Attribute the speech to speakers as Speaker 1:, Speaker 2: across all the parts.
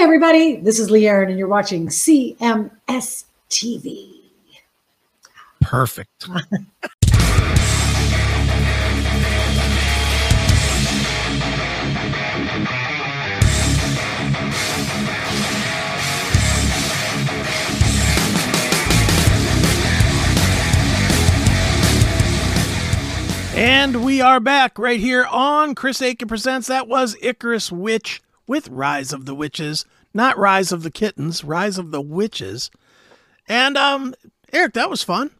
Speaker 1: Hey, everybody, this is Lee Aaron, and you're watching CMS TV.
Speaker 2: Perfect. And we are back right here on Chris Akin Presents. That was Icarus Witch with Rise of the Witches, not Rise of the Kittens, Rise of the Witches. And um, Erik, that was fun.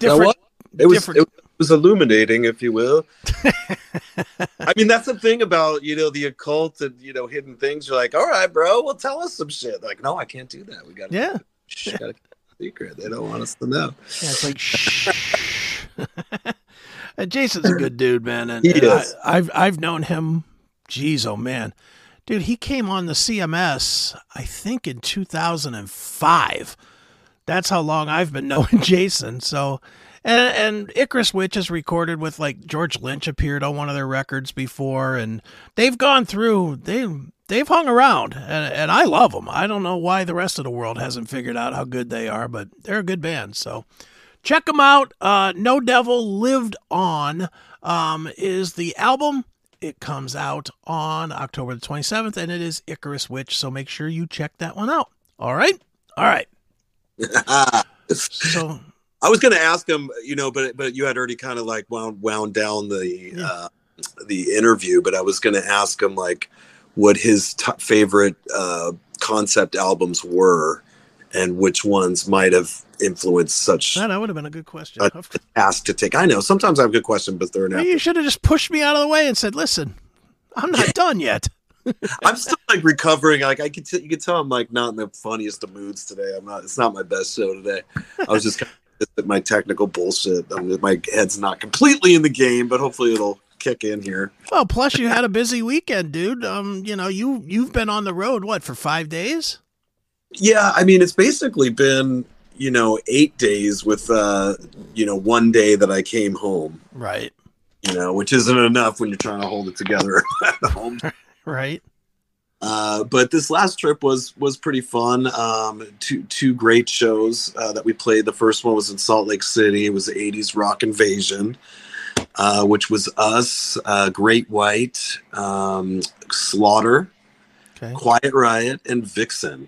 Speaker 3: Different. It was, different. it was illuminating, if you will. I mean, that's the thing about you know the occult and you know hidden things. You're like, all right, bro, well, tell us some shit. like, no, I can't do that. We got
Speaker 2: yeah,
Speaker 3: got a secret. They don't want us to know.
Speaker 2: Yeah, it's like shh. Jason's a good dude, man, and,
Speaker 3: he
Speaker 2: and
Speaker 3: is.
Speaker 2: I, I've I've known him. Geez, oh man, dude, he came on the CMS I think in 2005. That's how long I've been knowing Jason. So, and and Icarus Witch is recorded with like George Lynch appeared on one of their records before, and they've gone through they they've hung around, and and I love them. I don't know why the rest of the world hasn't figured out how good they are, but they're a good band. So check them out. Uh, no Devil Lived On um, is the album. It comes out on October the 27th, and it is Icarus Witch. So make sure you check that one out. All right. All right. so
Speaker 3: I was going to ask him, you know, but but you had already kind of like wound wound down the yeah. uh, the interview. But I was going to ask him like what his t- favorite uh, concept albums were, and which ones might have influenced such.
Speaker 2: That, would have been a good question.
Speaker 3: A task to take. I know sometimes I have good questions, but they're not.
Speaker 2: You should have just pushed me out of the way and said, "Listen, I'm not done yet."
Speaker 3: I'm still like recovering. Like I can, t- you can tell I'm like not in the funniest of moods today. I'm not. It's not my best show today. I was just kind of my technical bullshit. I'm, my head's not completely in the game, but hopefully it'll kick in here.
Speaker 2: Well, plus you had a busy weekend, dude. Um, you know, you you've been on the road what for five days?
Speaker 3: Yeah, I mean, it's basically been you know eight days with uh you know one day that I came home.
Speaker 2: Right.
Speaker 3: You know, which isn't enough when you're trying to hold it together at home.
Speaker 2: right.
Speaker 3: Uh, but this last trip was was pretty fun. Um, two two great shows uh, that we played. The first one was in Salt Lake City. It was the '80s rock invasion, uh, which was us, uh, Great White, um, Slaughter, okay. Quiet Riot, and Vixen.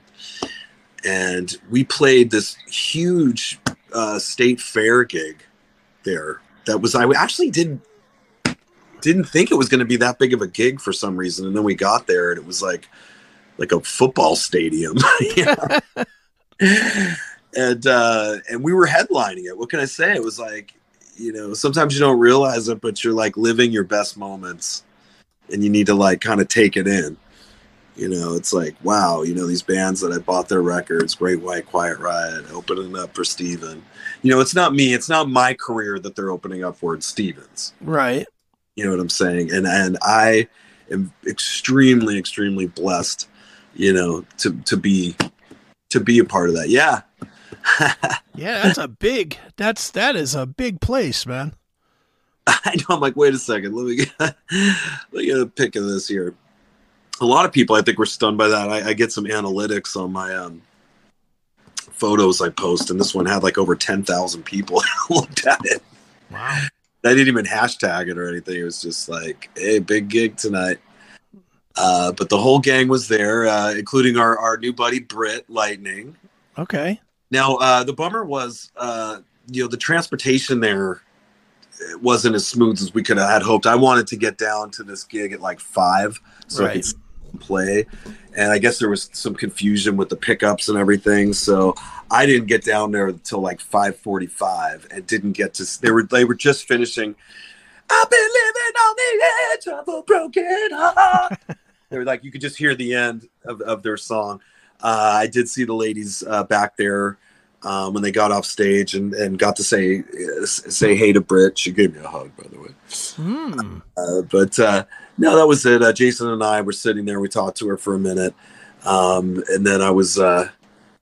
Speaker 3: And we played this huge uh, state fair gig there. That was I actually didn't didn't think it was going to be that big of a gig for some reason, and then we got there and it was like like a football stadium. and uh, and we were headlining it. What can I say? It was like you know sometimes you don't realize it, but you're like living your best moments, and you need to like kind of take it in. You know, it's like wow. You know these bands that I bought their records, Great White, Quiet Riot, opening up for Steven. You know, it's not me. It's not my career that they're opening up for. It's Steven's.
Speaker 2: Right.
Speaker 3: You know what I'm saying? And and I am extremely extremely blessed, you know, to to be to be a part of that. Yeah.
Speaker 2: yeah, that's a big that's that is a big place, man.
Speaker 3: I know. I'm like, wait a second. Let me get, let me get a pic of this here. A lot of people, I think, were stunned by that. I, I get some analytics on my um, photos I post, and this one had like over ten thousand people looked at it.
Speaker 2: Wow.
Speaker 3: I didn't even hashtag it or anything. It was just like, hey, big gig tonight. Uh, but the whole gang was there, uh, including our, our new buddy Britt Lightning.
Speaker 2: Okay.
Speaker 3: Now uh, the bummer was, uh, you know, the transportation there wasn't as smooth as we could have had hoped. I wanted to get down to this gig at like five, so right. I could play. And I guess there was some confusion with the pickups and everything. So I didn't get down there until like 5:45 and didn't get to. They were they were just finishing. I've been living on the edge of a broken heart. they were like you could just hear the end of, of their song. Uh, I did see the ladies uh, back there um, when they got off stage and, and got to say say hey to Britt. She gave me a hug, by the way.
Speaker 2: Mm.
Speaker 3: Uh, but uh, no, that was it. Uh, Jason and I were sitting there. We talked to her for a minute, um, and then I was uh,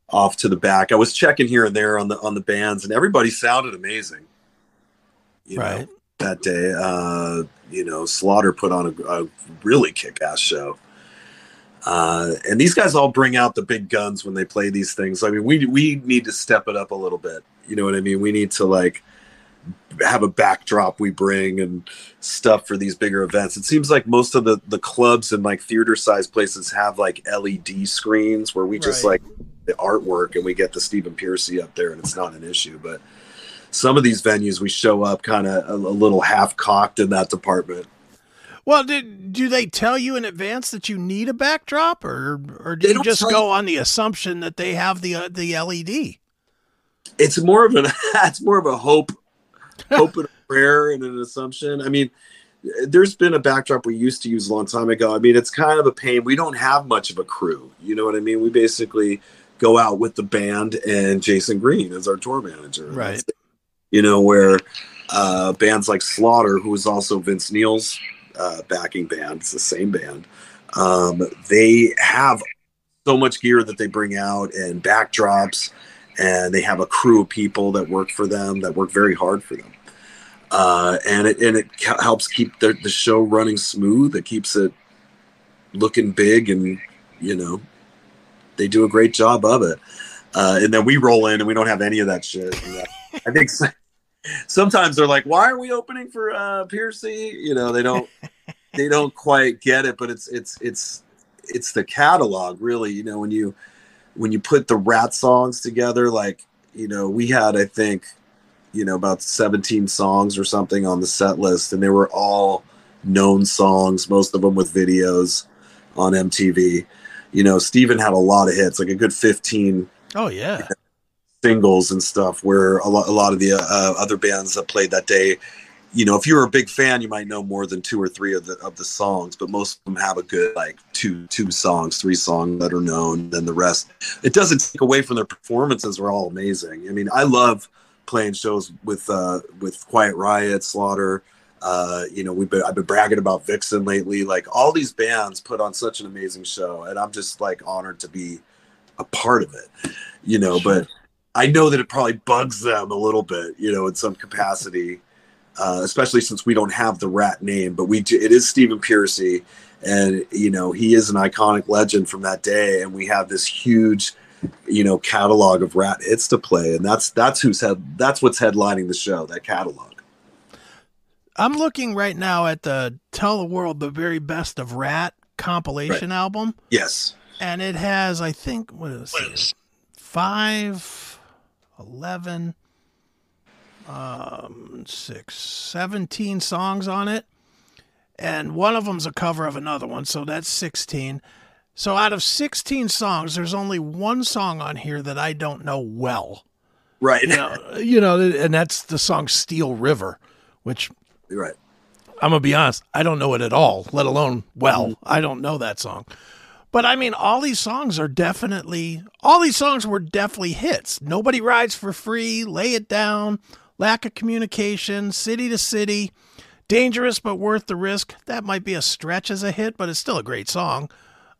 Speaker 3: off to the back. I was checking here and there on the on the bands, and everybody sounded amazing.
Speaker 2: You right.
Speaker 3: Know, that day, uh, you know, Slaughter put on a, a really kick-ass show. Uh, and these guys all bring out the big guns when they play these things. I mean, we we need to step it up a little bit. You know what I mean? We need to like have a backdrop we bring and stuff for these bigger events. It seems like most of the the clubs and like theater size places have like LED screens where we just
Speaker 2: Right.
Speaker 3: like the artwork and we get the Stephen Pearcy up there and it's not an issue. But some of these venues we show up kind of a, a little half cocked in that department.
Speaker 2: Well, did, do they tell you in advance that you need a backdrop, or or do
Speaker 3: They
Speaker 2: you just go on the assumption that they have the uh, the LED?
Speaker 3: it's more of an it's more of a hope hope and a prayer and an assumption. I mean there's been a backdrop we used to use a long time ago. I mean it's kind of a pain. We don't have much of a crew. You know what i mean? We basically go out with the band and jason green as our tour manager.
Speaker 2: Right.
Speaker 3: you know where uh bands like slaughter who is also vince neil's uh backing band. It's the same band. Um they have so much gear that they bring out and backdrops and they have a crew of people that work for them that work very hard for them. Uh, and it and it helps keep the, the show running smooth. It keeps it looking big and you know they do a great job of it. Uh, and then we roll in and we don't have any of that shit. I think sometimes they're like why are we opening for uh Pearcy? You know they don't they don't quite get it but it's it's it's it's the catalog really. You know when you when you put the Ratt songs together like you know we had i think you know about 17 songs or something on the set list and they were all known songs most of them with videos on mtv you know steven had a lot of hits like a good 15
Speaker 2: Oh yeah,
Speaker 3: singles and stuff where a lot, a lot of the uh, other bands that played that day you know if you were a big fan you might know more than two or three of the of the songs but most of them have a good like two two songs three songs that are known then the rest it doesn't take away from their performances are all amazing i mean i love playing shows with uh with quiet riot slaughter uh you know we've been i've been bragging about vixen lately like all these bands put on such an amazing show and i'm just like honored to be a part of it you know
Speaker 2: Sure.
Speaker 3: but i know that it probably bugs them a little bit you know in some capacity uh, especially since we don't have the Ratt name but we do, it is stephen Pearcy and you know he is an iconic legend from that day and we have this huge you know catalog of Ratt hits to play and that's that's who's head that's what's headlining the show that catalog.
Speaker 2: I'm looking right now at the "Tell the World the Very Best of Ratt" compilation album,
Speaker 3: yes.
Speaker 2: And it has, I think, what is it? Five, eleven, um, six, 17 songs on it, and one of them's a cover of another one, so that's sixteen. So out of sixteen songs, there's only one song on here that I don't know well.
Speaker 3: right
Speaker 2: You know, you know, and that's the song "Steel River," which
Speaker 3: right
Speaker 2: I'm gonna be honest, I don't know it at all, let alone well. I don't know that song. But I mean, all these songs are definitely all these songs were definitely hits. Nobody rides for free, lay it down, lack of communication, city to city, dangerous but worth the risk. That might be a stretch as a hit, but it's still a great song.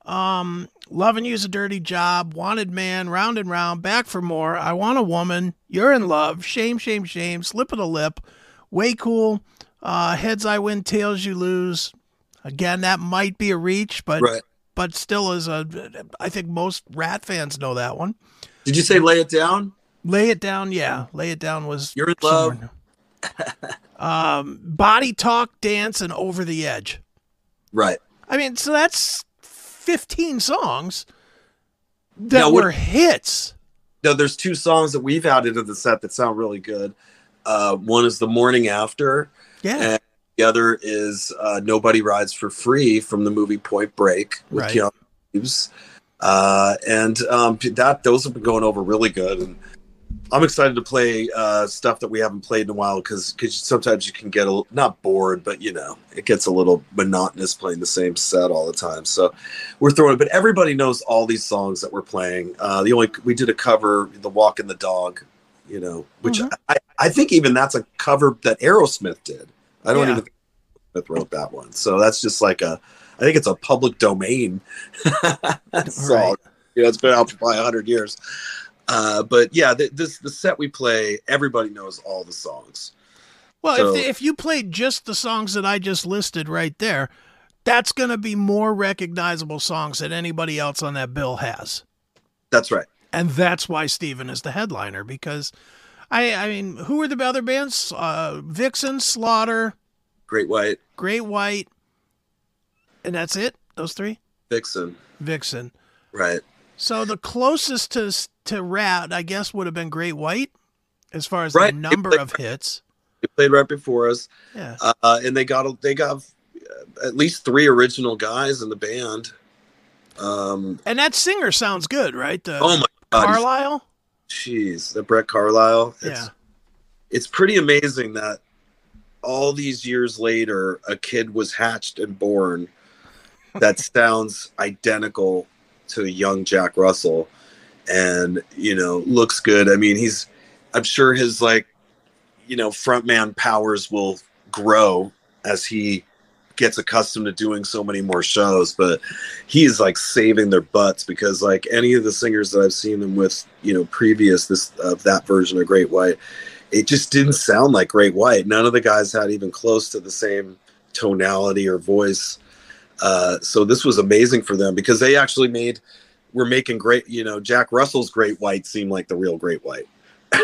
Speaker 2: Um, loving you's a dirty job, wanted man, round and round, back for more. I want a woman, you're in love, shame, shame, shame, slip of the lip, way cool. Uh, heads I win, tails you lose. Again, that might be a reach, but
Speaker 3: right
Speaker 2: but still is a. I think most Ratt fans know that one.
Speaker 3: did you say lay it down
Speaker 2: Lay it down, yeah. Lay it down was.
Speaker 3: You're in love.
Speaker 2: um, body talk, dance, and over the edge.
Speaker 3: right
Speaker 2: I mean, so that's fifteen songs that
Speaker 3: Now, what-
Speaker 2: were hits.
Speaker 3: no, there's two songs that we've added to the set that sound really good. Uh, one is the morning after,
Speaker 2: Yeah,
Speaker 3: the other is uh, nobody rides for free from the movie Point Break with
Speaker 2: Right.
Speaker 3: Keanu Reeves. Uh, and um, that those have been going over really good, and I'm excited to play uh, stuff that we haven't played in a while because sometimes you can get a not bored, but you know it gets a little monotonous playing the same set all the time. So we're throwing, but everybody knows all these songs that we're playing. Uh, the only we did a cover, "The Walk and the Dog," you know, which
Speaker 2: Mhm.
Speaker 3: I, I think even that's a cover that Aerosmith did. I don't
Speaker 2: Yeah.
Speaker 3: even think Smith wrote that one, so that's just like a. I think it's a public domain song.
Speaker 2: Right.
Speaker 3: You know, it's been out for probably hundred years. Uh, but yeah, the, this the set we play, everybody knows all the songs.
Speaker 2: Well,
Speaker 3: So-
Speaker 2: if if you played just the songs that I just listed right there, that's going to be more recognizable songs than anybody else on that bill has.
Speaker 3: That's right.
Speaker 2: And that's why Steven is the headliner because I I mean, who are the other bands? Uh, Vixen, Slaughter,
Speaker 3: Great White,
Speaker 2: Great White, and that's it. Those three.
Speaker 3: Vixen,
Speaker 2: Vixen.
Speaker 3: right?
Speaker 2: So the closest to to Ratt, I guess, would have been Great White, as far as
Speaker 3: Right.
Speaker 2: the number of hits.
Speaker 3: They played right before us,
Speaker 2: Yeah.
Speaker 3: uh, and they got they got uh, at least three original guys in the band. Um,
Speaker 2: And that singer sounds good, right? The
Speaker 3: oh my god,
Speaker 2: Carlisle.
Speaker 3: Jeez, the Brett Carlisle. It's,
Speaker 2: Yeah.
Speaker 3: it's pretty amazing that all these years later, a kid was hatched and born that sounds identical to young Jack Russell, and you know looks good. I mean, he's. I'm sure his like, you know, frontman powers will grow as he gets accustomed to doing so many more shows but he is like saving their butts because like any of the singers that i've seen them with you know previous this of that version of great white it just didn't sound like great white. None of the guys had even close to the same tonality or voice. Uh, so this was amazing for them because they actually made were making great you know jack russell's great white seem like the real great white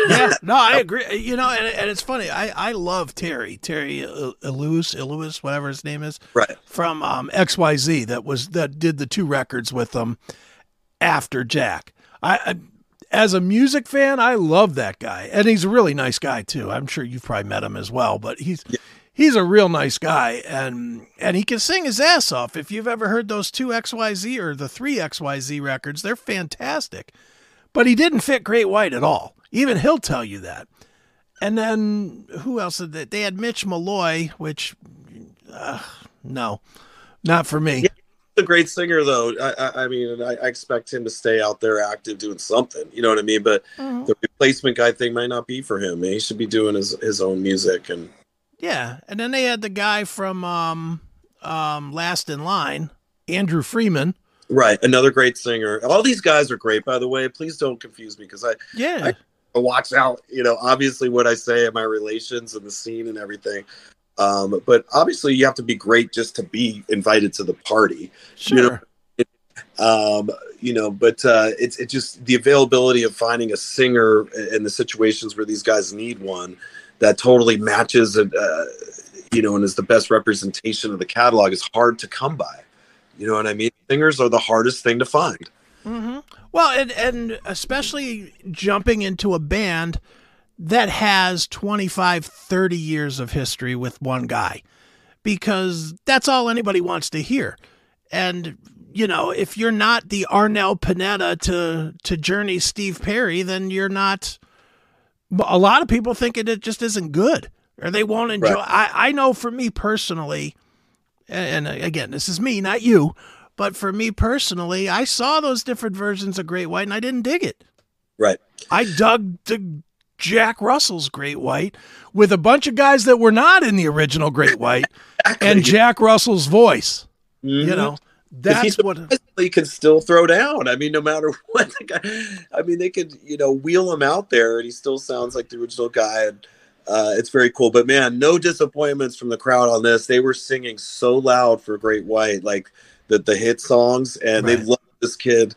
Speaker 2: yeah, no, I agree. Uh, you know, and, and it's funny. I, I love Terry, Terry uh, uh, Ilous, Ilous, whatever his name is,
Speaker 3: right
Speaker 2: from um, XYZ that was that did the two records with them after Jack. I, I as a music fan, I love that guy, and he's a really nice guy too. I'm sure you've probably met him as well, but he's
Speaker 3: Yeah.
Speaker 2: he's a real nice guy, and and he can sing his ass off. If you've ever heard those two XYZ or the three XYZ records, they're fantastic. But he didn't fit Great White at all. Even he'll tell you that. And then who else did they? They had Mitch Malloy, which uh, no, not for me.
Speaker 3: Yeah. a great singer though i, I, I mean I, I expect him to stay out there active doing something you know what i mean but the replacement guy thing might not be for him he should be doing his, his own music and
Speaker 2: Yeah, and then they had the guy from um, um, Last in Line, Andrew Freeman.
Speaker 3: right another great singer all these guys are great by the way please don't confuse me because i
Speaker 2: Yeah,
Speaker 3: watch out you know obviously what i say in my relations and the scene and everything um, but obviously you have to be great just to be invited to the party
Speaker 2: sure.
Speaker 3: you know, um, you know, but uh, it's it's just the availability of finding a singer in the situations where these guys need one that totally matches, and uh, you know, and is the best representation of the catalog is hard to come by. You know what I mean? Singers are the hardest thing to find.
Speaker 2: Well, and and especially jumping into a band that has 25, 30 years of history with one guy, because that's all anybody wants to hear. And you know, if you're not the Arnel Pineda to to Journey Steve Perry, then you're not. A lot of people think it, it just isn't good, or they won't enjoy.
Speaker 3: Right.
Speaker 2: I I know for me personally, and again, this is me, not you. But for me personally, I saw those different versions of Great White and I didn't dig it.
Speaker 3: Right.
Speaker 2: I dug the Jack Russell's Great White with a bunch of guys that were not in the original Great White and Jack Russell's voice. You
Speaker 3: Mhm.
Speaker 2: know, that's what.
Speaker 3: surprisingly can still throw down. I mean, no matter what the guy, I mean, they could, you know, wheel him out there and he still sounds like the original guy. And uh, it's very cool. But man, no disappointments from the crowd on this. They were singing so loud for Great White, like the, the hit songs, and they love this kid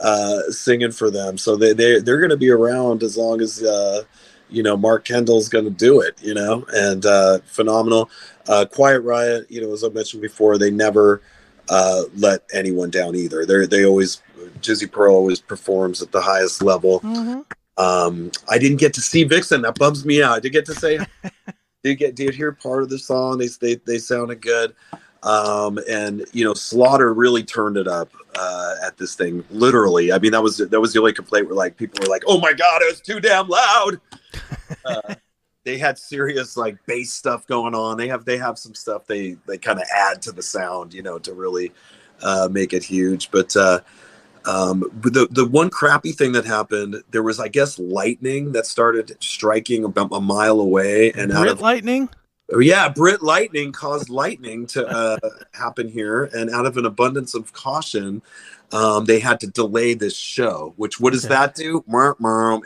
Speaker 3: uh, singing for them. So they, they, they're going to be around as long as, uh, you know, Mark Kendall's going to do it, you know, and uh, phenomenal. Uh, Quiet Riot, you know, as I mentioned before, they never uh, let anyone down either. They they always Jizzy Pearl always performs at the highest level.
Speaker 2: Mhm.
Speaker 3: Um, I didn't get to see Vixen. That bums me out. I did get to say, did get did hear part of the song. They they they sounded good. Um, and you know, Slaughter really turned it up uh, at this thing. Literally, I mean, that was that was the only complaint where like people were like, "Oh my god, it was too damn loud." uh, they had serious like bass stuff going on. They have they have some stuff they they kind of add to the sound, you know, to really uh, make it huge. But uh, um, but the the one crappy thing that happened, there was I guess lightning that started striking about a mile away, and out of
Speaker 2: Lightning.
Speaker 3: Oh, yeah, Britt lightning caused lightning to uh, happen here, and out of an abundance of caution, um, they had to delay this show. Which what does that do?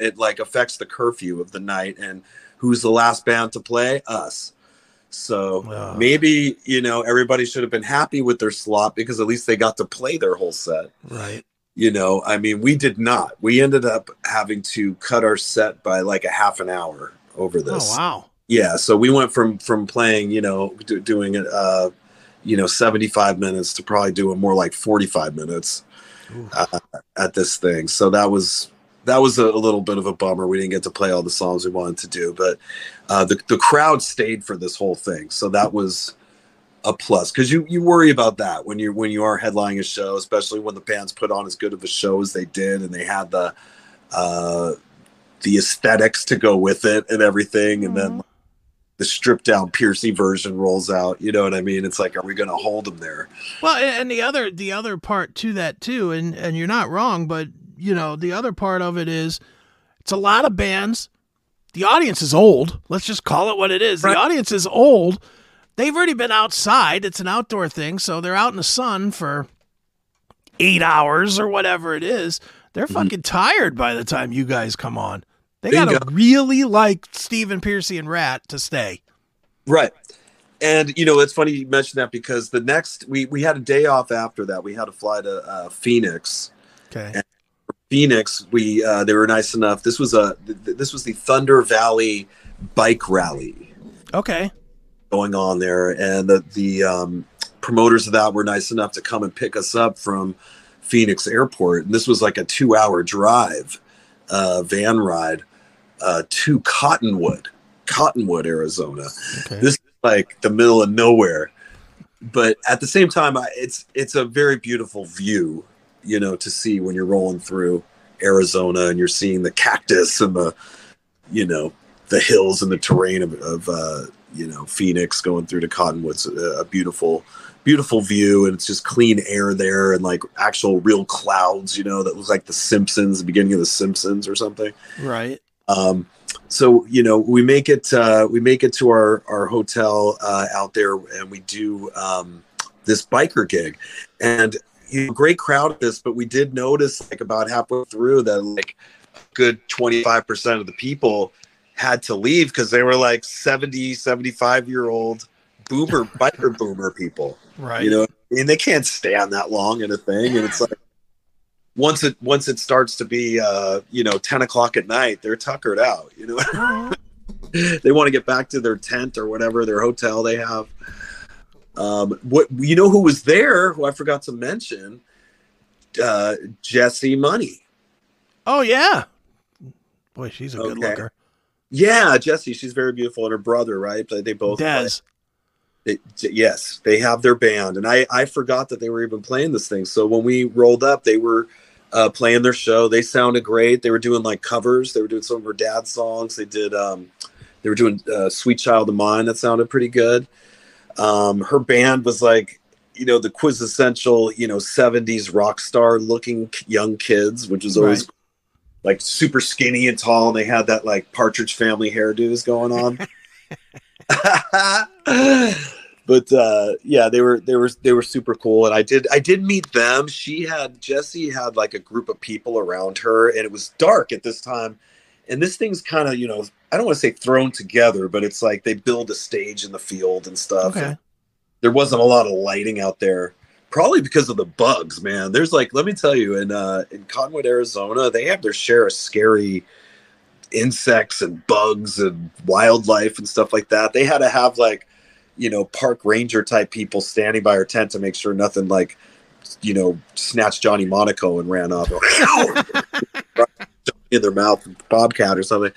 Speaker 3: It like affects the curfew of the night, and who's the last band to play? Us. So maybe you know everybody should have been happy with their slot because at least they got to play their whole set.
Speaker 2: Right.
Speaker 3: You know, I mean, we did not. We ended up having to cut our set by like a half an hour over this.
Speaker 2: Oh wow.
Speaker 3: Yeah, so we went from from playing, you know, do, doing it, uh, you know, seventy five minutes to probably doing more like forty five minutes uh, at this thing. So that was that was a, a little bit of a bummer. We didn't get to play all the songs we wanted to do, but uh, the the crowd stayed for this whole thing, so that was a plus because you you worry about that when you when you are headlining a show, especially when the bands put on as good of a show as they did, and they had the uh, the aesthetics to go with it and everything, and then the stripped down Pearcy version rolls out. You know what I mean? It's like, are we going to hold them there?
Speaker 2: Well, and the other the other part to that too, and and you're not wrong, but you know the other part of it is it's a lot of bands. The audience is old. Let's just call it what it is.
Speaker 3: Right.
Speaker 2: The audience is old. They've already been outside. It's an outdoor thing, so they're out in the sun for eight hours or whatever it is. They're
Speaker 3: Mhm.
Speaker 2: fucking tired by the time you guys come on. They
Speaker 3: Bingo.
Speaker 2: gotta really like Stephen Pearcy and Ratt to stay.
Speaker 3: Right. And you know, it's funny you mentioned that because the next we we had a day off after that. We had to fly to uh, Phoenix.
Speaker 2: Okay.
Speaker 3: Phoenix, we uh, they were nice enough. This was a th- th- this was the Thunder Valley bike rally
Speaker 2: Okay.
Speaker 3: going on there, and the the um, promoters of that were nice enough to come and pick us up from Phoenix Airport. And this was like a two hour drive, uh, van ride uh, to Cottonwood, Cottonwood, Arizona.
Speaker 2: Okay.
Speaker 3: This is like the middle of nowhere, but at the same time, I- it's it's a very beautiful view, you know, to see when you're rolling through Arizona and you're seeing the cactus and the, you know, the hills and the terrain of, of uh, you know Phoenix going through to Cottonwood's a, a beautiful, beautiful view, and it's just clean air there and like actual real clouds, you know, that look like the Simpsons, the beginning of the Simpsons or something.
Speaker 2: right.
Speaker 3: Um, so you know, we make it uh, we make it to our our hotel uh, out there, and we do um, this biker gig, and you know, great crowd at this. But we did notice like about halfway through that like a good twenty five percent of the people had to leave because they were like 70 75 year old boomer biker boomer people.
Speaker 2: Right.
Speaker 3: you know I mean, they can't stand that long in a thing and it's like once it once it starts to be uh you know 10 o'clock at night they're tuckered out you know? They want to get back to their tent or whatever their hotel they have. Um what you know who was there who i forgot to mention? Uh jesse money.
Speaker 2: Oh yeah. Boy, she's a good looker.
Speaker 3: yeah jesse she's very beautiful and her brother right? They both play. They, yes, they have their band, and I I forgot that they were even playing this thing. So when we rolled up, they were uh, playing their show. They sounded great. They were doing like covers. They were doing some of her dad's songs. They did. Um, they were doing uh, "Sweet Child of Mine." That sounded pretty good. Um, her band was like, you know, the quintessential, you know, '70s rock star looking young kids, which was always
Speaker 2: Right.
Speaker 3: like super skinny and tall. And they had that like Partridge Family hairdos going on. but uh yeah they were they were they were super cool and i did i did meet them. She had jesse had like a group of people around her and it was dark at this time and this thing's kind of you know i don't want to say thrown together but it's like they build a stage in the field and stuff
Speaker 2: Okay.
Speaker 3: there wasn't a lot of lighting out there probably because of the bugs man. There's like let me tell you in uh in Cottonwood arizona they have their share of scary insects and bugs and wildlife and stuff like that. They had to have like you know park ranger type people standing by our tent to make sure nothing like you know snatched johnny monaco and ran off. In their mouth bobcat or something.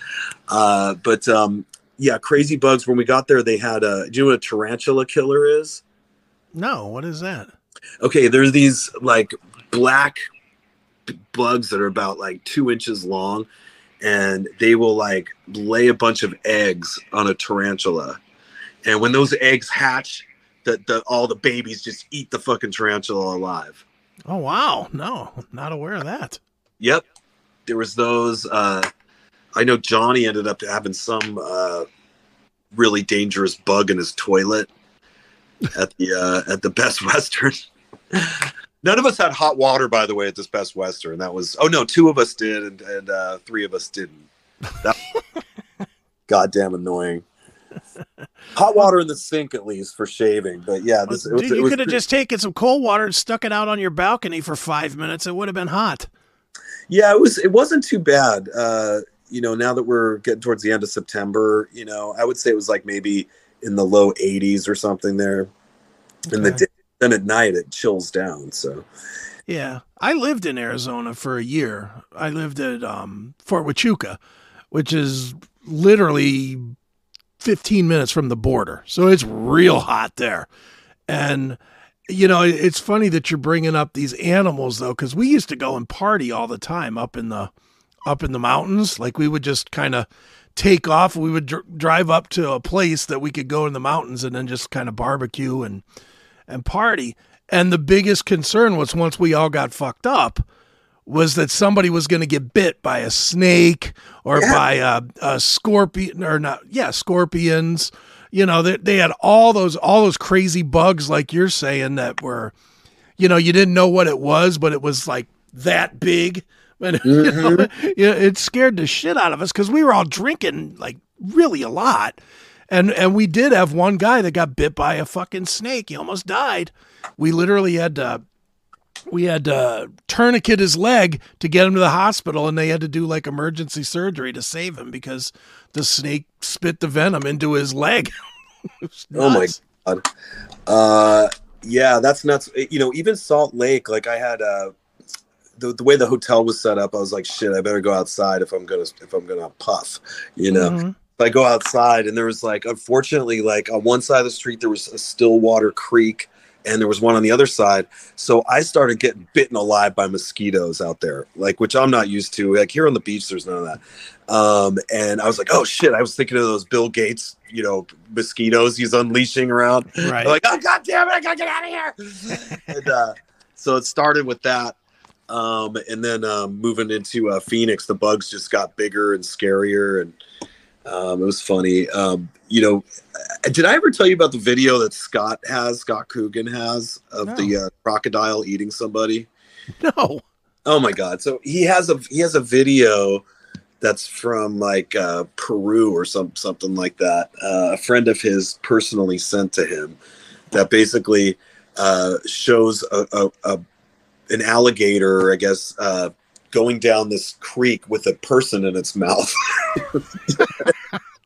Speaker 3: Uh but um yeah crazy bugs when we got there they had a do you know what a tarantula killer is?
Speaker 2: No, what is that?
Speaker 3: okay there's these like black b- bugs that are about like two inches long and they will like lay a bunch of eggs on a tarantula and when those eggs hatch the, the all the babies just eat the fucking tarantula alive.
Speaker 2: Oh wow. No, not aware of that.
Speaker 3: yep. There was those uh i know johnny ended up having some uh really dangerous bug in his toilet at the uh at the best western. None of us had hot water by the way at this best western. That was oh no two of us did and, and uh three of us didn't. That goddamn annoying hot water in the sink at least for shaving. But yeah, this
Speaker 2: Dude, you could have just taken some cold water and stuck it out on your balcony for five minutes. It would have been hot.
Speaker 3: Yeah, it was. It wasn't too bad. Uh, you know, now that we're getting towards the end of September, you know, I would say it was like maybe in the low 80s or something there. Okay. In the day, then at night it chills down. So,
Speaker 2: yeah, I lived in Arizona for a year. I lived at um, Fort Huachuca, which is literally 15 minutes from the border. So it's real hot there. And, you know, it's funny that you're bringing up these animals though, because we used to go and party all the time up in the up in the mountains. Like we would just kind of take off. We would dr- drive up to a place that we could go in the mountains and then just kind of barbecue and and party. And the biggest concern was once we all got fucked up was that somebody was going to get bit by a snake or yeah. by a, a, scorpion or not yeah scorpions. You know they, they had all those all those crazy bugs like you're saying that were you know you didn't know what it was but it was like that big. And mm-hmm. you know, it scared the shit out of us because we were all drinking like really a lot. And and we did have one guy that got bit by a fucking snake. He almost died. We literally had to we had to tourniquet his leg to get him to the hospital and they had to do like emergency surgery to save him because the snake spit the venom into his leg.
Speaker 3: Oh my god. Uh yeah that's nuts. You know even salt lake like i had uh the, the way the hotel was set up i was like shit i better go outside if i'm gonna if i'm gonna puff you know? Mm-hmm. I go outside and there was like unfortunately like on one side of the street there was a Stillwater Creek and there was one on the other side. So I started getting bitten alive by mosquitoes out there, like which I'm not used to. Like here on the beach, there's none of that. Um, and I was like, oh shit! I was thinking of those Bill Gates, you know, mosquitoes he's unleashing around. Right. like, oh god damn it! I gotta get out of here. and uh, so it started with that. Um, and then um, moving into uh, Phoenix, the bugs just got bigger and scarier, and um, it was funny. Um, you know, did I ever tell you about the video that Scott has, Scott Coogan has, of no. the uh, crocodile eating somebody?
Speaker 2: No.
Speaker 3: Oh my god! So he has a he has a video that's from like uh, Peru or some something like that. Uh, a friend of his personally sent to him that basically uh, shows a, a, a, an alligator, I guess, uh, going down this creek with a person in its mouth.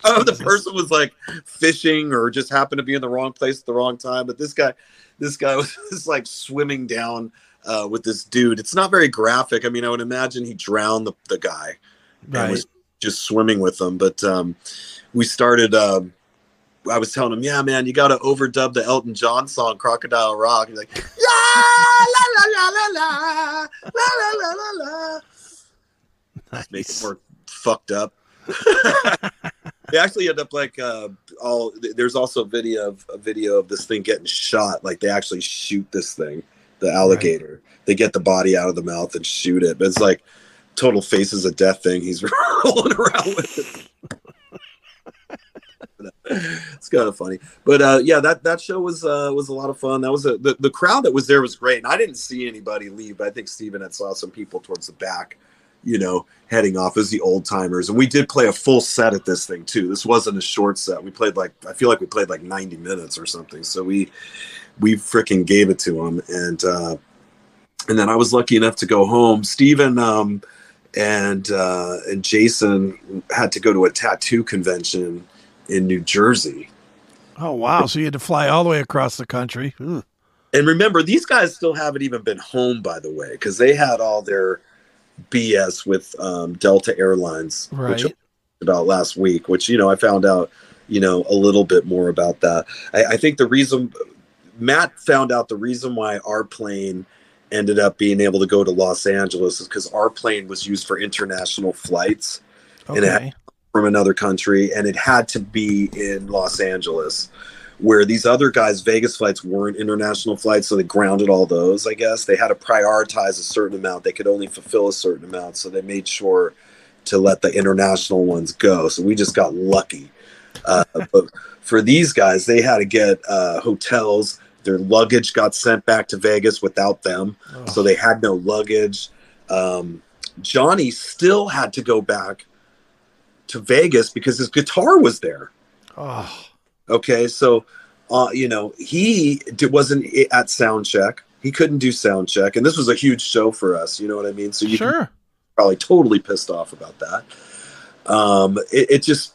Speaker 3: oh, the person was like fishing or just happened to be in the wrong place at the wrong time. But this guy, this guy was just like swimming down uh, with this dude. It's not very graphic. I mean, I would imagine he drowned the, the guy right. and was just swimming with them. But um, we started. Uh, I was telling him, yeah, man, you got to overdub the Elton John song "Crocodile Rock." He's like, la la la la la la la la la. Nice. Make it more fucked up. They actually end up like uh, all. There's also a video of a video of this thing getting shot. Like they actually shoot this thing, the alligator. Right. They get the body out of the mouth and shoot it. But it's like total faces of death thing. He's rolling around with it. it's kind of funny, but uh, yeah, that that show was uh, was a lot of fun. That was a the, the crowd that was there was great, and I didn't see anybody leave. But I think Steven had saw some people towards the back you know, heading off as the old timers. And we did play a full set at this thing too. This wasn't a short set. We played like I feel like we played like 90 minutes or something. So we we freaking gave it to them. And uh and then I was lucky enough to go home. Steven um and uh and Jason had to go to a tattoo convention in New Jersey.
Speaker 2: Oh wow. So you had to fly all the way across the country. Ugh.
Speaker 3: And remember, these guys still haven't even been home, by the way, because they had all their BS with um, Delta Airlines,
Speaker 2: right.
Speaker 3: which about last week, which you know I found out you know a little bit more about that. I, I think the reason Matt found out the reason why our plane ended up being able to go to Los Angeles is because our plane was used for international flights, okay. and it had, from another country, and it had to be in Los Angeles where these other guys vegas flights weren't international flights so they grounded all those i guess. They had to prioritize a certain amount. They could only fulfill a certain amount so they made sure to let the international ones go. So we just got lucky. Uh, but for these guys they had to get uh, hotels. Their luggage got sent back to vegas without them oh. so they had no luggage. Um, johnny still had to go back to vegas because his guitar was there.
Speaker 2: Oh
Speaker 3: Okay, so uh, you know he wasn't at sound check. He couldn't do sound check, and this was a huge show for us. You know what I mean? So you
Speaker 2: Sure.
Speaker 3: probably totally pissed off about that. Um, it, it just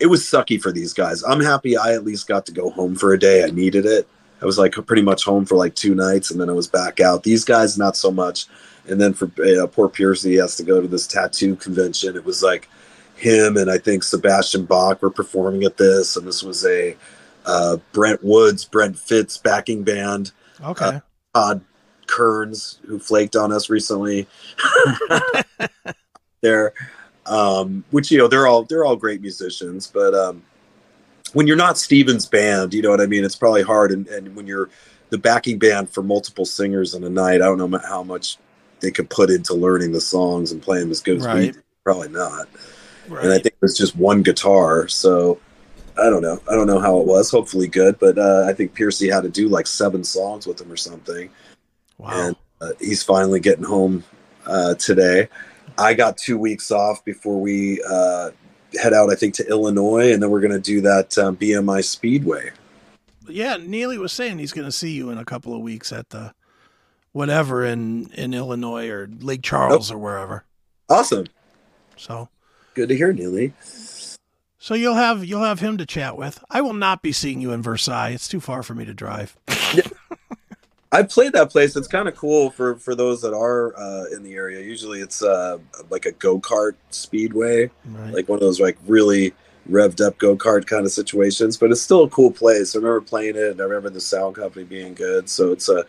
Speaker 3: it was sucky for these guys. I'm happy I at least got to go home for a day. I needed it. I was like pretty much home for like two nights, and then I was back out. These guys not so much. And then for uh, poor Pearcy, he has to go to this tattoo convention. It was like him and I think Sebastian Bach were performing at this, and this was a uh, Brent Woods, Brent Fitz backing band.
Speaker 2: Okay.
Speaker 3: Todd Kearns, who flaked on us recently. there, um, which you know they're all they're all great musicians, but um, when you're not Steven's band, you know what I mean. It's probably hard, and, and when you're the backing band for multiple singers in a night, I don't know how much they could put into learning the songs and playing as good as we
Speaker 2: Right.
Speaker 3: did. Probably not.
Speaker 2: Right.
Speaker 3: And I think it was just one guitar, so. I don't know. I don't know how it was. Hopefully good, but uh, I think Pearcy had to do like seven songs with him or something
Speaker 2: wow.
Speaker 3: and uh, he's finally getting home uh, today. I got two weeks off before we uh, head out, I think, to Illinois, and then we're going to do that um, BMI Speedway.
Speaker 2: yeah, Neely was saying he's going to see you in a couple of weeks at the whatever in in Illinois or Lake Charles or wherever.
Speaker 3: Awesome.
Speaker 2: So
Speaker 3: Good to hear, Neely.
Speaker 2: so you'll have you'll have him to chat with. I will not be seeing you in Versailles. It's too far for me to drive.
Speaker 3: I've played that place. It's kind of cool for, for those that are uh, in the area. Usually it's uh, like a go kart speedway,
Speaker 2: Right.
Speaker 3: like one of those like really revved up go kart kind of situations, but it's still a cool place. I remember playing it and I remember the sound company being good. So it's a,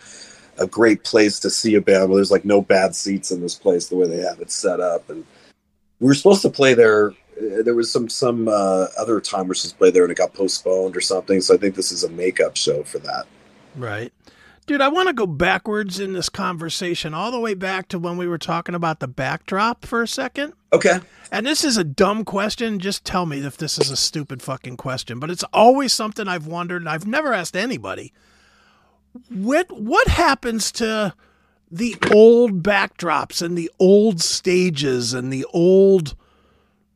Speaker 3: a great place to see a band where there's like no bad seats in this place the way they have it set up. And we were supposed to play there. uh, There was some some uh, other time we were supposed to play there and it got postponed or something. So I think this is a makeup show for that.
Speaker 2: Right. Dude, I want to go backwards in this conversation, all the way back to when we were talking about the backdrop for a second.
Speaker 3: Okay.
Speaker 2: And this is a dumb question. Just tell me if this is a stupid fucking question. But it's always something I've wondered, and I've never asked anybody. What what happens to the old backdrops and the old stages and the old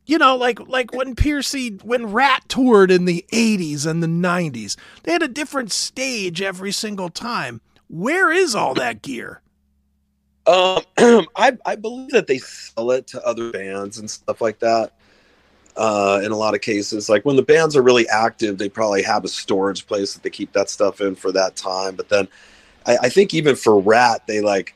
Speaker 2: you know, like like when Pearcy when Ratt toured in the eighties and the nineties, they had a different stage every single time. Where is all that gear?
Speaker 3: Um, I I believe that they sell it to other bands and stuff like that. Uh, in a lot of cases, like when the bands are really active, they probably have a storage place that they keep that stuff in for that time. But then, I, I think even for Ratt, they like,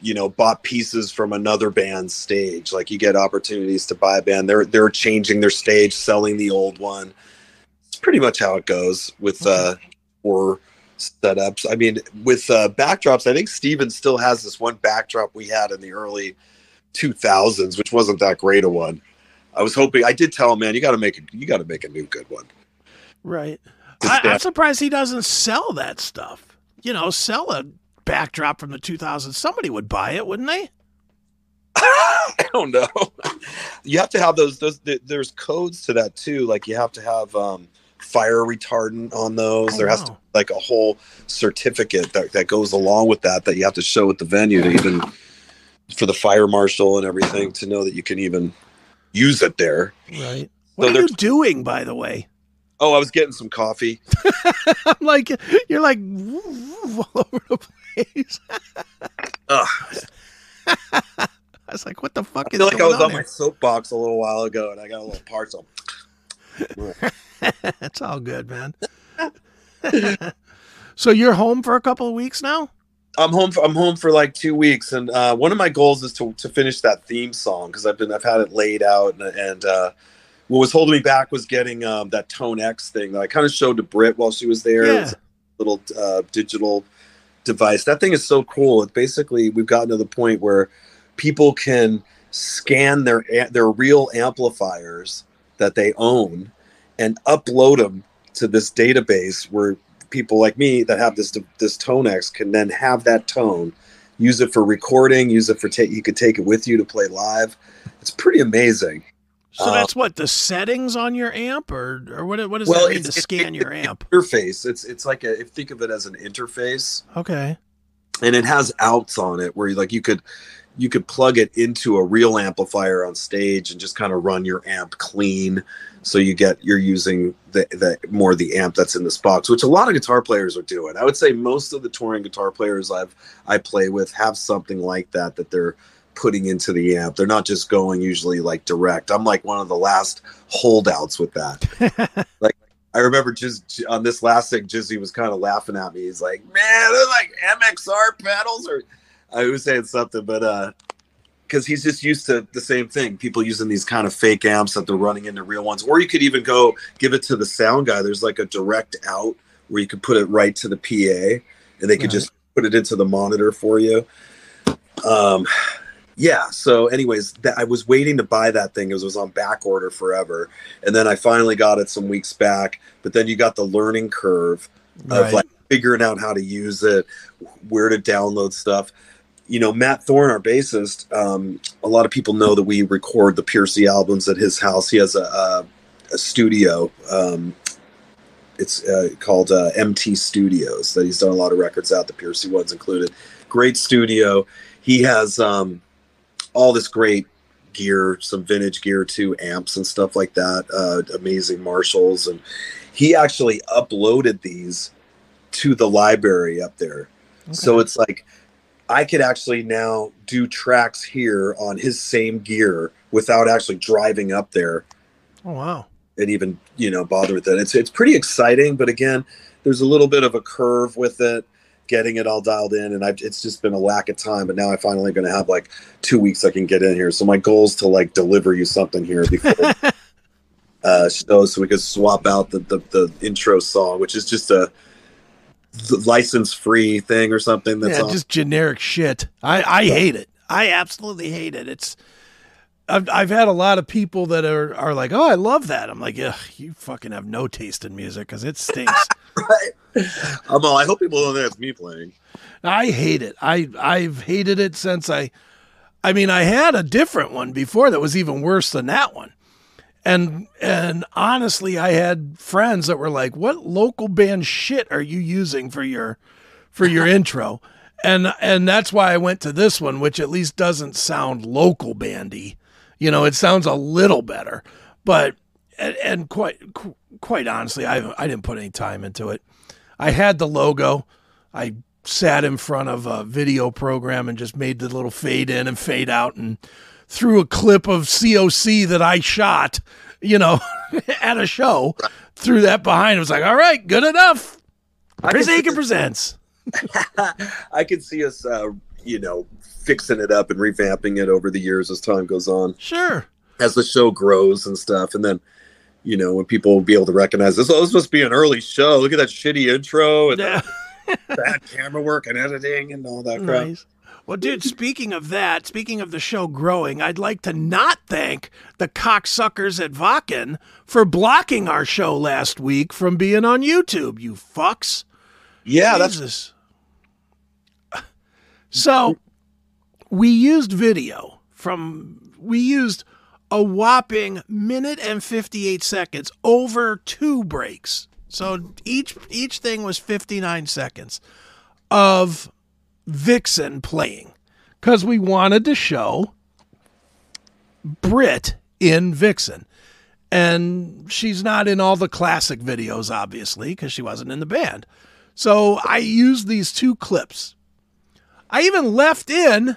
Speaker 3: you know, bought pieces from another band's stage. Like you get opportunities to buy a band. They're they're changing their stage, selling the old one. It's pretty much how it goes with uh, or setups. I mean, with uh, backdrops, I think Steven still has this one backdrop we had in the early 2000s, which wasn't that great a one. I was hoping. I did tell him, man, you got to make a, you got to make a new good one.
Speaker 2: Right. I, I'm surprised he doesn't sell that stuff. You know, sell a backdrop from the 2000s. Somebody would buy it, wouldn't they?
Speaker 3: I don't know. You have to have those. Those th- there's codes to that too. Like you have to have um, fire retardant on those.
Speaker 2: Oh,
Speaker 3: there has to be like a whole certificate that, that goes along with that that you have to show at the venue to even for the fire marshal and everything to know that you can even use it there.
Speaker 2: Right. What are
Speaker 3: they're-
Speaker 2: you doing, by the way?
Speaker 3: Oh, I was getting some coffee.
Speaker 2: I'm like, you're like all over the place. I was like, what the fuck
Speaker 3: I
Speaker 2: is
Speaker 3: feel like I was on
Speaker 2: on
Speaker 3: my soapbox a little while ago, and I got a little parcel.
Speaker 2: it's all good, man. so you're home for a couple of weeks now?
Speaker 3: I'm home. For, I'm home for like two weeks, and uh, one of my goals is to, to finish that theme song because I've been I've had it laid out, and, and uh, what was holding me back was getting um, that Tone X thing that I kind of showed to Britt while she was there.
Speaker 2: Yeah.
Speaker 3: It's a little uh, digital device. That thing is so cool. It basically we've gotten to the point where people can scan their their real amplifiers that they own and upload them to this database where people like me that have this this tone X can then have that tone, use it for recording, use it for take. You could take it with you to play live. It's pretty amazing.
Speaker 2: So
Speaker 3: Uh,
Speaker 2: that's what the settings on your amp, or or what? What does
Speaker 3: Well,
Speaker 2: that mean to scan your amp?
Speaker 3: Interface. It's it's like a if think of it as an interface,
Speaker 2: Okay.
Speaker 3: and it has outs on it where you like you could you could plug it into a real amplifier on stage and just kind of run your amp clean so you get you're using the, the more the amp that's in this box which a lot of guitar players are doing i would say most of the touring guitar players i've i play with have something like that that they're putting into the amp they're not just going usually like direct i'm like one of the last holdouts with that like I remember just on this last thing, Jizzy was kind of laughing at me. He's like, "Man, they're like MXR pedals," or I was saying something, but uh, because he's just used to the same thing. People using these kind of fake amps that they're running into real ones, or you could even go give it to the sound guy. There's like a direct out where you could put it right to the PA, and they could right. just put it into the monitor for you. Um, yeah. So, anyways, that I was waiting to buy that thing. It was, it was on back order forever, and then I finally got it some weeks back. But then you got the learning curve of right. like figuring out how to use it, where to download stuff. You know, Matt Thorne, our bassist. Um, a lot of people know that we record the Pearcy albums at his house. He has a, a, a studio. Um, it's uh, called uh, MT Studios that he's done a lot of records out. The Pearcy ones included. Great studio. He has um, all this great gear, some vintage gear too, amps and stuff like that. Uh, amazing Marshalls, and he actually uploaded these to the library up there. Okay. So it's like I could actually now do tracks here on his same gear without actually driving up there.
Speaker 2: Oh wow!
Speaker 3: And even you know bother with it. It's it's pretty exciting, but again, there's a little bit of a curve with it getting it all dialed in, and I've, it's just been a lack of time. But now I finally going to have like two weeks I can get in here. So my goal is to like deliver you something here before uh, show, so we could swap out the, the the intro song, which is just a license free thing or something.
Speaker 2: That's yeah, just generic shit. I I hate it. I absolutely hate it. It's I've I've had a lot of people that are are like, oh, I love that. I'm like, yeah, you fucking have no taste in music because it stinks.
Speaker 3: right. I'm all, I hope people don't think it's me playing.
Speaker 2: I hate it. I I've hated it since I. I mean, I had a different one before that was even worse than that one. And and honestly, I had friends that were like, "What local band shit are you using for your for your intro?" And and that's why I went to this one, which at least doesn't sound local bandy. You know, it sounds a little better, but and, and quite quite honestly, I I didn't put any time into it. I had the logo. I sat in front of a video program and just made the little fade in and fade out and threw a clip of COC that I shot, you know, at a show, right. threw that behind. It was like, all right, good enough. Chris Akin presents.
Speaker 3: I can see us, uh, you know, fixing it up and revamping it over the years as time goes on.
Speaker 2: Sure.
Speaker 3: As the show grows and stuff. And then, you know, when people will be able to recognize this, oh, this must be an early show. Look at that shitty intro and yeah. bad camera work and editing and all that crap. Nice.
Speaker 2: Well, dude, speaking of that, speaking of the show growing, I'd like to not thank the cocksuckers at Wacken for blocking our show last week from being on YouTube, you fucks.
Speaker 3: Yeah, Jesus.
Speaker 2: that's. So, we used video from, we used a whopping minute and 58 seconds over two breaks. So each each thing was 59 seconds of Vixen playing because we wanted to show Britt in Vixen. And she's not in all the classic videos, obviously, because she wasn't in the band. So I used these two clips. I even left in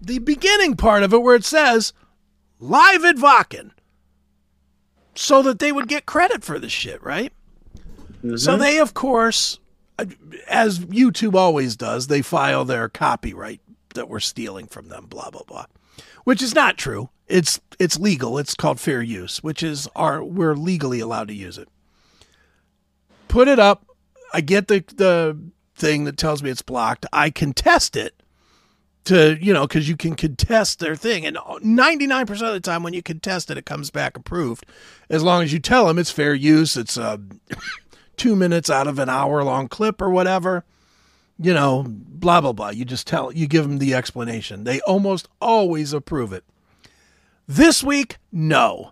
Speaker 2: the beginning part of it where it says live at Wacken so that they would get credit for the shit, right? Mm-hmm. So they, of course, as YouTube always does, they file their copyright that we're stealing from them, blah blah blah, which is not true. It's it's legal. It's called fair use, which is our we're legally allowed to use it. Put it up. I get the the thing that tells me it's blocked. I contest it to you know because you can contest their thing, and ninety nine percent of the time when you contest it, it comes back approved, as long as you tell them it's fair use. It's a two minutes out of an hour long clip or whatever, you know, blah, blah, blah. You just tell, you give them the explanation. They almost always approve it. This week, no.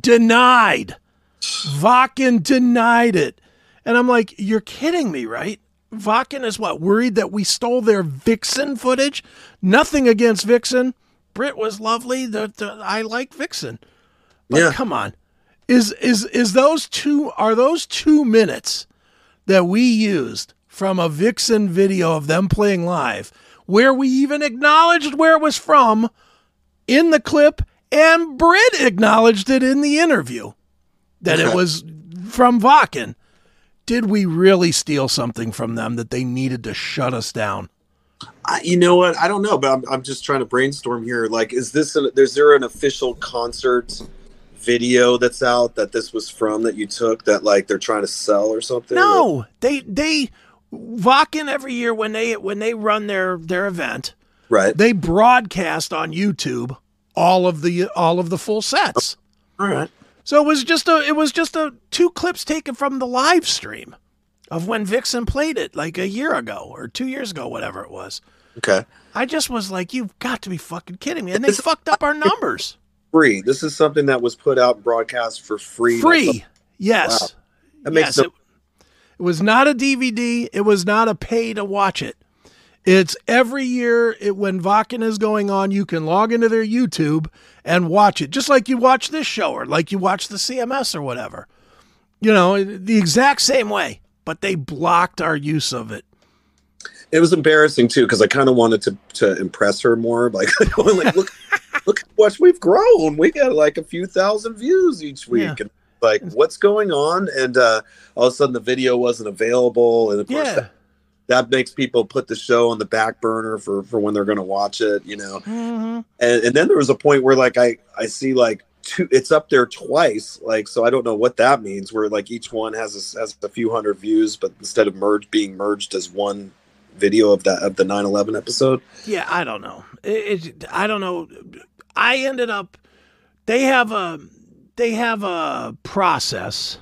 Speaker 2: Denied. Wacken denied it. And I'm like, you're kidding me, right? Wacken is what worried that we stole their Vixen footage. Nothing against Vixen. Britt was lovely. The, the I like Vixen. But
Speaker 3: Yeah.
Speaker 2: come on, is is is those two are those two minutes that we used from a Vixen video of them playing live, where we even acknowledged where it was from in the clip, and Britt acknowledged it in the interview that it was from Wacken. Did we really steal something from them that they needed to shut us down?
Speaker 3: I, you know what? I don't know, but I'm, I'm just trying to brainstorm here. Like, is this an, is there an official concert video that's out that this was from that you took that like they're trying to sell or something?
Speaker 2: No, they they Wacken every year when they when they run their their event,
Speaker 3: right.
Speaker 2: they broadcast on YouTube all of the all of the full sets.
Speaker 3: All right.
Speaker 2: So it was just a it was just a two clips taken from the live stream of when Vixen played it like a year ago or 2 years ago whatever it was.
Speaker 3: Okay.
Speaker 2: I just was like you've got to be fucking kidding me and they fucked up our numbers.
Speaker 3: Free. This is something that was put out and broadcast for free.
Speaker 2: Free. Yes.
Speaker 3: Wow. That makes
Speaker 2: yes,
Speaker 3: no-
Speaker 2: it, it was not a DVD. It was not a pay to watch it. It's every year it, when Wacken is going on, you can log into their YouTube and watch it, just like you watch this show or like you watch the CMS or whatever. You know, the exact same way. But they blocked our use of it.
Speaker 3: it was embarrassing too because I kind of wanted to to impress her more. Like, like look, look how much we've grown. We got like a few thousand views each week,
Speaker 2: Yeah.
Speaker 3: and like, what's going on? And uh, all of a sudden, the video wasn't available, and of course,
Speaker 2: Yeah.
Speaker 3: that, that makes people put the show on the back burner for for when they're going to watch it. You know,
Speaker 2: hmm
Speaker 3: and, and then there was a point where like I I see like two it's up there twice like so I don't know what that means where like each one has a, has a few hundred views but instead of merged being merged as one video of that of the 9/11 episode
Speaker 2: Yeah, I don't know. It, it, I don't know. I ended up. They have a they have a process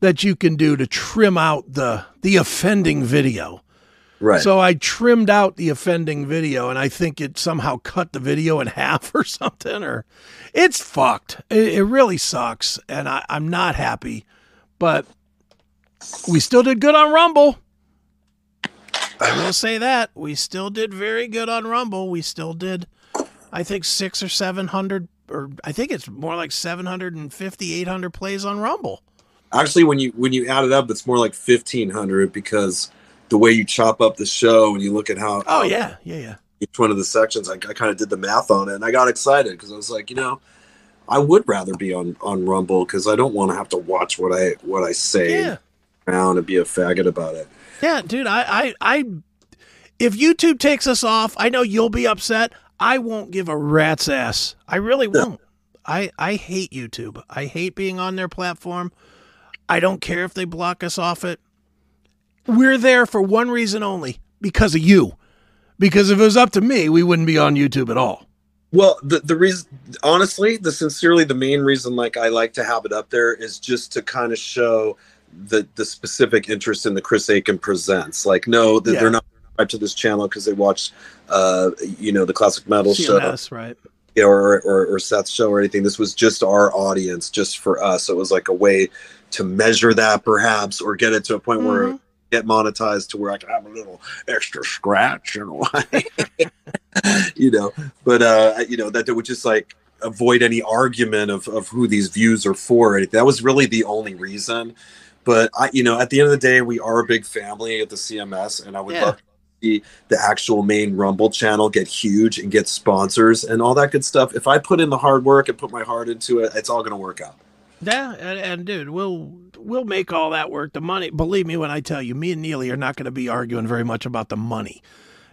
Speaker 2: that you can do to trim out the the offending video.
Speaker 3: right
Speaker 2: So I trimmed out the offending video, and I think it somehow cut the video in half or something. Or it's fucked. It, it really sucks, and I, I'm not happy. But we still did good on Rumble. I will say that we still did very good on Rumble. We still did, I think six or seven hundred, or I think it's more like 750, 800 plays on Rumble.
Speaker 3: Actually when you when you add it up it's more like 1500 because the way you chop up the show and you look at how
Speaker 2: Oh yeah, yeah, yeah.
Speaker 3: each one of the sections I, I kind of did the math on it and I got excited because I was like you know I would rather be on on Rumble because I don't want to have to watch what I what I say
Speaker 2: Yeah.
Speaker 3: around and be a faggot about it.
Speaker 2: Yeah, dude, I, I, I, if YouTube takes us off, I know you'll be upset. I won't give a rat's ass. I really won't. I, I hate YouTube. I hate being on their platform. I don't care if they block us off it. We're there for one reason only because of you. Because if it was up to me, we wouldn't be on YouTube at all.
Speaker 3: Well, the the reason, honestly, the sincerely, the main reason, like I like to have it up there, is just to kind of show the the specific interest in the Chris Akin presents. Like, no, that
Speaker 2: Yeah.
Speaker 3: they're not subscribed to this channel because they watch, uh, you know, the classic metal show
Speaker 2: CMS, right?
Speaker 3: you know, or, or or Seth's show or anything. This was just our audience, just for us. So it was like a way to measure that, perhaps, or get it to a point where
Speaker 2: Mhm.
Speaker 3: get monetized to where I can have a little extra scratch, you know, you know. But uh, you know that it would just like avoid any argument of of who these views are for. That was really the only reason. But I, you know, at the end of the day, we are a big family at the CMS, and I would
Speaker 2: Yeah.
Speaker 3: love to see the actual main Rumble channel get huge and get sponsors and all that good stuff. If I put in the hard work and put my heart into it, it's all going to work out.
Speaker 2: Yeah, and, and dude, we'll we'll make all that work. The money, believe me when I tell you, me and Neely are not going to be arguing very much about the money.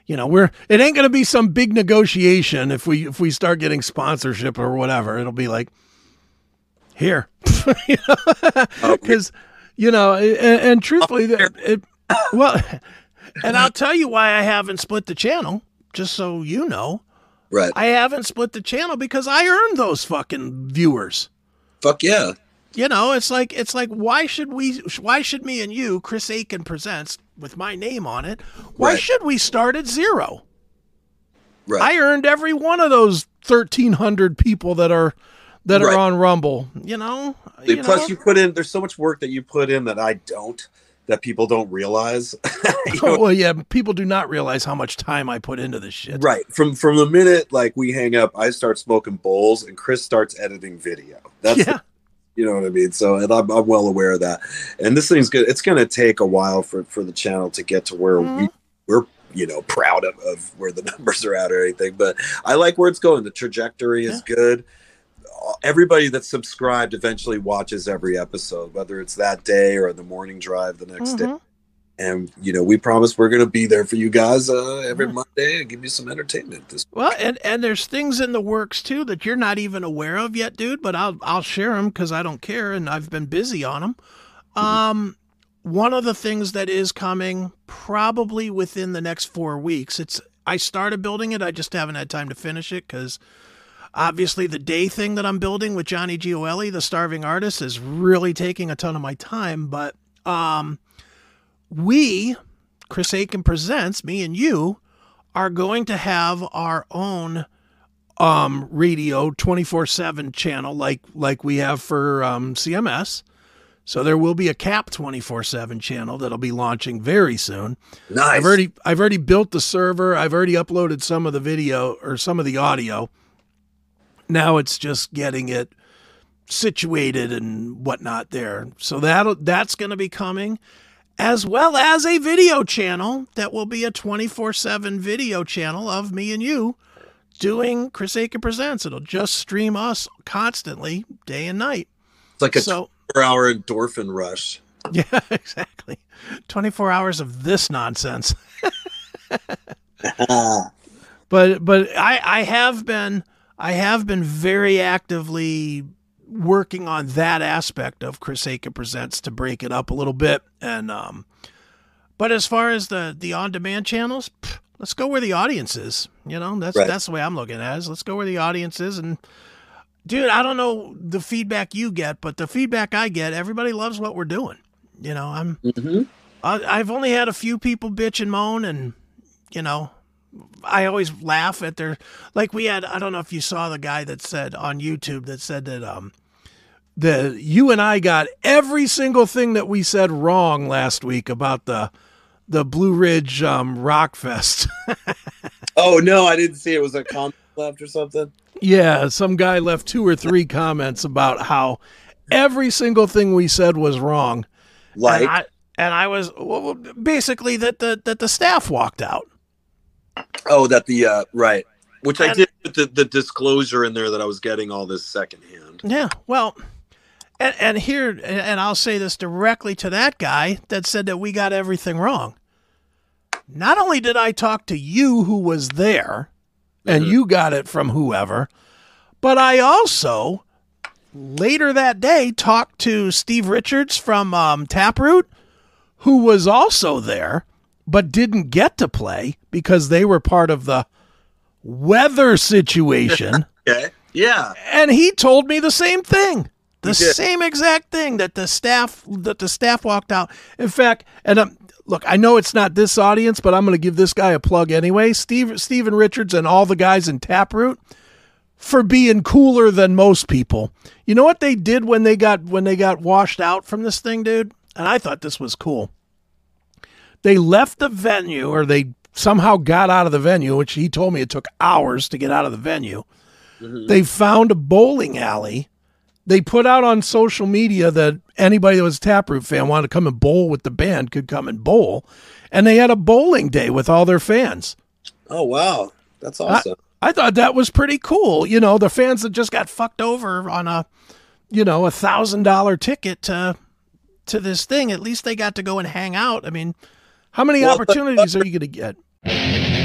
Speaker 2: You know, we're it ain't going to be some big negotiation if we if we start getting sponsorship or whatever. It'll be like here, because you know, and, and truthfully, that it well, and I'll tell you why I haven't split the channel. Just so you know,
Speaker 3: Right.
Speaker 2: I haven't split the channel because I earned those fucking viewers.
Speaker 3: Fuck yeah.
Speaker 2: You know, it's like it's like why should we why should me and you, Chris Akin presents with my name on it, why
Speaker 3: Right.
Speaker 2: should we start at zero?
Speaker 3: Right.
Speaker 2: I earned every one of those thirteen hundred people that are that
Speaker 3: Right.
Speaker 2: are on Rumble. You know, you
Speaker 3: Plus,
Speaker 2: know?
Speaker 3: you put in. There's so much work that you put in that I don't, that people don't realize.
Speaker 2: Know, well, yeah, people do not realize how much time I put into this shit.
Speaker 3: Right. From from the minute like we hang up, I start smoking bowls and Chris starts editing video. That's
Speaker 2: Yeah.
Speaker 3: you know what I mean? So and I'm, I'm well aware of that. And this thing's good. It's going to take a while for for the channel to get to where we
Speaker 2: Mhm.
Speaker 3: we're you know proud of, of where the numbers are at or anything. But I like where it's going. The trajectory is good. Everybody that's subscribed eventually watches every episode, whether it's that day or the morning drive the next day. And you know, we promise we're going to be there for you guys uh, every. Monday and give you some entertainment. This
Speaker 2: Well, and and there's things in the works too that you're not even aware of yet, dude. But I'll I'll share them because I don't care, and I've been busy on them. Um, one of the things that is coming probably within the next four weeks. It's I started building it. I just haven't had time to finish it because obviously the day thing that I'm building with Johnny Gioeli, the starving artist, is really taking a ton of my time. But um, we, Chris Akin presents me and you are going to have our own um radio 24/7 channel like like we have for um CMS. So there will be a cap 24/7 channel that'll be launching very soon.
Speaker 3: nice.
Speaker 2: I've already I've already built the server. I've already uploaded some of the video or some of the audio. Now it's just getting it situated and whatnot there. So that that's going to be coming, as well as a video channel that will be a twenty four seven video channel of me and you doing Chris Akin presents. It'll just stream us constantly, day and night.
Speaker 3: it's like a
Speaker 2: so
Speaker 3: four-hour endorphin rush.
Speaker 2: yeah, exactly. Twenty four hours of this nonsense. but but I I have been I have been very actively working on that aspect of Chris Akin presents to break it up a little bit and um but as far as the the on demand channels pff, let's go where the audience is you know that's
Speaker 3: Right.
Speaker 2: that's the way I'm looking at it is let's go where the audience is and dude I don't know the feedback you get but the feedback I get everybody loves what we're doing you know I'm
Speaker 3: mm-hmm.
Speaker 2: I, I've only had a few people bitch and moan, and you know, I always laugh at their like we had. I don't know if you saw the guy that said on YouTube that said that um, the you and I got every single thing that we said wrong last week about the the Blue Ridge um, Rock Fest.
Speaker 3: Oh no, I didn't see it. Was a comment left or something?
Speaker 2: yeah, some guy left two or three comments about how every single thing we said was wrong.
Speaker 3: Like
Speaker 2: and I, and I was well, basically that the that the staff walked out.
Speaker 3: Oh, that the uh right. Which I did put the, the disclosure in there that I was getting all this secondhand.
Speaker 2: Yeah, well, and, and here, and- and I'll say this directly to that guy that said that we got everything wrong. Not only did I talk to you, who was there, and
Speaker 3: Mhm.
Speaker 2: you got it from whoever, but I also later that day talked to Steve Richards from um, Taproot, who was also there, but didn't get to play because they were part of the weather situation.
Speaker 3: Okay. Yeah.
Speaker 2: and he told me the same thing. The same exact thing that the staff that the staff walked out. In fact and um, look i know it's not this audience but i'm going to give this guy a plug anyway. Steve steven richards and all the guys in taproot for being cooler than most people. You know what they did when they got when they got washed out from this thing dude? And i thought this was cool they left the venue or they somehow got out of the venue which he told me it took hours to get out of the venue mm-hmm. they found a bowling alley. They put out on social media that anybody that was a Taproot fan wanted to come and bowl with the band could come and bowl. And they had a bowling day with all their fans.
Speaker 3: Oh wow. That's awesome.
Speaker 2: I thought that was pretty cool. You know, the fans that just got fucked over on a, you know, a thousand dollar ticket to to this thing, at least they got to go and hang out. I mean, how many
Speaker 3: Well,
Speaker 2: opportunities are you going to get?